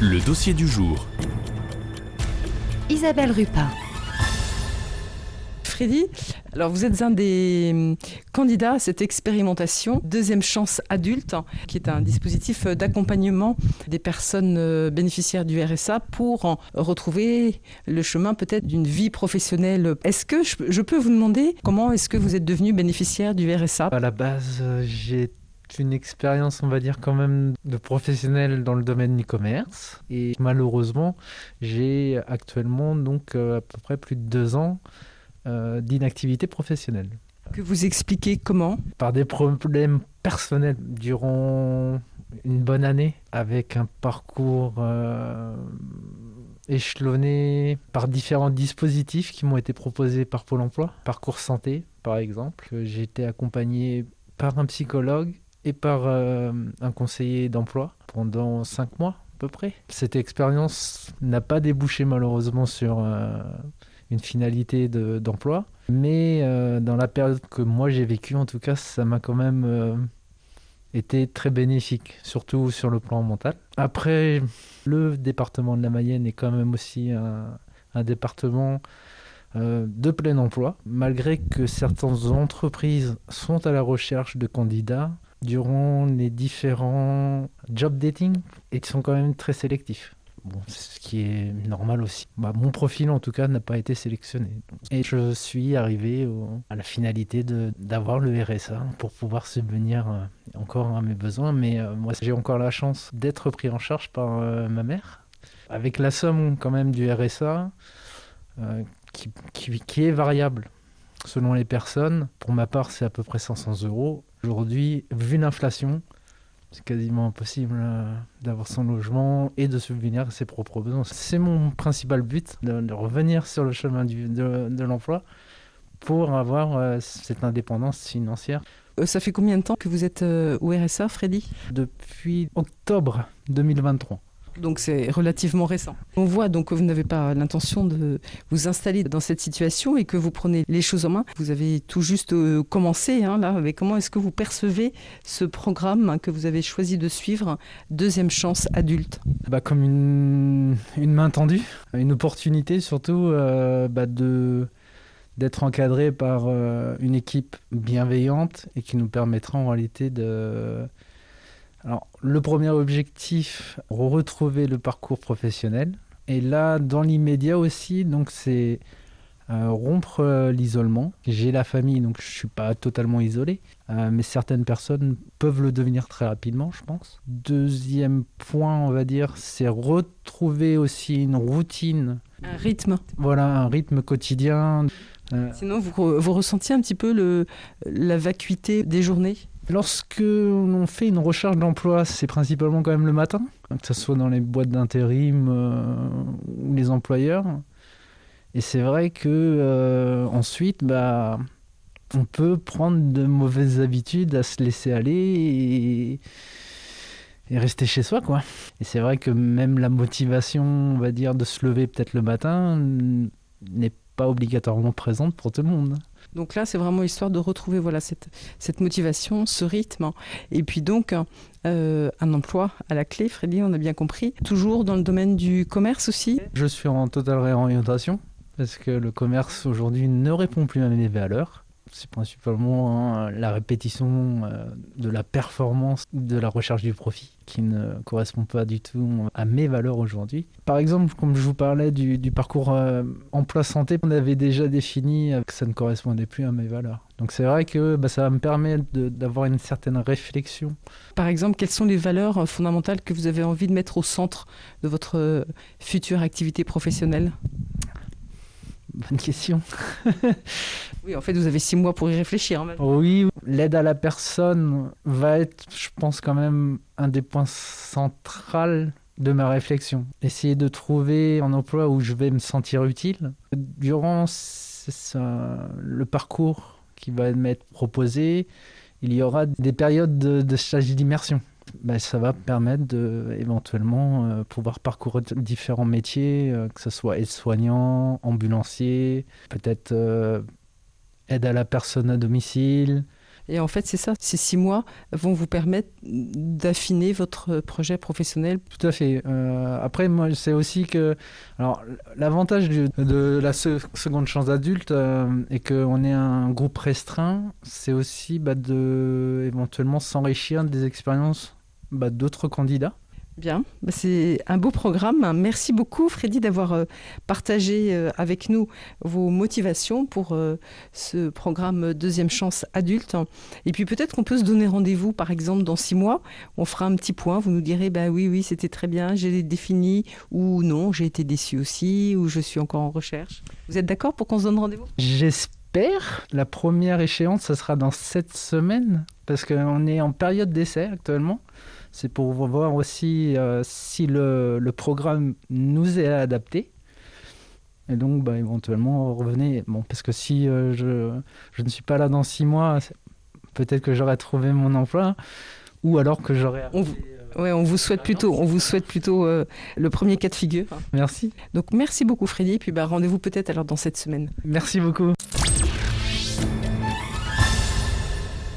Le dossier du jour. Isabelle Rupin. Freddy, alors vous êtes un des hum, candidats à cette expérimentation Deuxième Chance Adulte, qui est un dispositif d'accompagnement des personnes euh, bénéficiaires du RSA pour en retrouver le chemin peut-être d'une vie professionnelle. Est-ce que je, je peux vous demander comment est-ce que vous êtes devenu bénéficiaire du RSA À la base, euh, j'ai une expérience, on va dire, quand même de professionnel dans le domaine du commerce. Et malheureusement, j'ai actuellement donc euh, à peu près plus de deux ans euh, d'inactivité professionnelle. Que vous expliquez comment? Par des problèmes personnels durant une bonne année, avec un parcours euh, échelonné par différents dispositifs qui m'ont été proposés par Pôle Emploi. Parcours santé, par exemple. J'ai été accompagné par un psychologue et par euh, un conseiller d'emploi pendant cinq mois à peu près. Cette expérience n'a pas débouché malheureusement sur euh, une finalité de- d'emploi, mais euh, dans la période que moi j'ai vécue, en tout cas, ça m'a quand même été très bénéfique, surtout sur le plan mental. Après, le département de la Mayenne est quand même aussi un, département de plein emploi, malgré que certaines entreprises sont à la recherche de candidats durant les différents job dating et qui sont quand même très sélectifs. Bon, ce qui est normal aussi. Bah, mon profil, en tout cas, n'a pas été sélectionné. Et je suis arrivé à la finalité d'avoir le RSA pour pouvoir subvenir euh, encore à mes besoins. Mais euh, moi, j'ai encore la chance d'être pris en charge par euh, ma mère. Avec la somme quand même du RSA, qui- qui est variable selon les personnes. Pour ma part, c'est à peu près 500 euros. Aujourd'hui, vu l'inflation, c'est quasiment impossible euh, d'avoir son logement et de subvenir à ses propres besoins. C'est mon principal but, de, de revenir sur le chemin du- de, de l'emploi pour avoir euh, cette indépendance financière. Euh, Ça fait combien de temps que vous êtes euh, au RSA, Freddy? Depuis octobre 2023. Donc c'est relativement récent. On voit donc que vous n'avez pas l'intention de vous installer dans cette situation et que vous prenez les choses en main. Vous avez tout juste euh, commencé hein, là. Comment est-ce que vous percevez ce programme que vous avez choisi de suivre, Deuxième Chance Adulte? Bah, comme une, une main tendue, une opportunité surtout euh, bah, de d'être encadré par euh, une équipe bienveillante et qui nous permettra en réalité de... Alors, le premier objectif, retrouver le parcours professionnel. Et là, dans l'immédiat aussi, donc c'est euh, rompre euh, l'isolement. J'ai la famille, donc je suis pas totalement isolé, euh, mais certaines personnes peuvent le devenir très rapidement, je pense. Deuxième point, on va dire, c'est retrouver aussi une routine, Un rythme. voilà, un rythme quotidien. Sinon, vous, vous ressentiez un petit peu le, la vacuité des journées? Lorsque l'on fait une recherche d'emploi, c'est principalement quand même le matin, que ce soit dans les boîtes d'intérim euh, ou les employeurs. Et c'est vrai que euh, ensuite, bah, on peut prendre de mauvaises habitudes à se laisser aller et, et rester chez soi, quoi. Et c'est vrai que même la motivation, on va dire, de se lever peut-être le matin n'est pas obligatoirement présente pour tout le monde. Donc là, c'est vraiment histoire de retrouver voilà cette, motivation, ce rythme, et puis donc euh, un emploi à la clé. Freddy, on a bien compris. Toujours dans le domaine du commerce aussi. Je suis en totale réorientation parce que le commerce aujourd'hui ne répond plus à mes valeurs. C'est principalement hein, la répétition euh, de la performance, de la recherche du profit qui ne correspond pas du tout à mes valeurs aujourd'hui. Par exemple, comme je vous parlais du, parcours euh, emploi santé, on avait déjà défini euh, que ça ne correspondait plus à mes valeurs. Donc c'est vrai que bah, ça va me permettre d'avoir une certaine réflexion Par exemple, quelles sont les valeurs euh, fondamentales que vous avez envie de mettre au centre de votre euh, future activité professionnelle? Bonne question. Oui, en fait, vous avez six mois pour y réfléchir. hein. Oui, l'aide à la personne va être, je pense, quand même un des points centraux de ma réflexion. Essayer de trouver un emploi où je vais me sentir utile. Durant le parcours qui va m'être proposé, il y aura des périodes de, de stage d'immersion. Ben, ça va permettre de éventuellement euh, pouvoir parcourir différents métiers, euh, que ce soit aide-soignant, ambulancier, peut-être euh, aide à la personne à domicile, Et en fait, c'est ça. Ces six mois vont vous permettre d'affiner votre projet professionnel. Tout à fait. Euh, après, moi, c'est aussi que, alors, l'avantage de la seconde chance adulte euh, et qu'on est un groupe restreint, c'est aussi bah, de éventuellement s'enrichir des expériences bah, d'autres candidats. Bien, bah, c'est un beau programme. Merci beaucoup Freddy d'avoir euh, partagé euh, avec nous vos motivations pour euh, ce programme Deuxième Chance Adulte. Et puis peut-être qu'on peut se donner rendez-vous par exemple dans six mois. On fera un petit point, vous nous direz bah oui, oui, c'était très bien, j'ai défini ou non, j'ai été déçu aussi ou je suis encore en recherche. Vous êtes d'accord pour qu'on se donne rendez-vous? J'espère. La première échéance, ça sera dans sept semaines parce qu'on est en période d'essai actuellement. C'est pour voir aussi euh, si le, programme nous est adapté. Et donc, bah, éventuellement, revenez. Bon, parce que si euh, je, je, ne suis pas là dans six mois, peut-être que j'aurai trouvé mon emploi, ou alors que j'aurai. On, euh, ouais, on vous souhaite plutôt, on vous souhaite plutôt le premier cas de figure. Merci. Donc, merci beaucoup, Freddy. Et puis, bah, rendez-vous peut-être alors dans cette semaine. Merci beaucoup.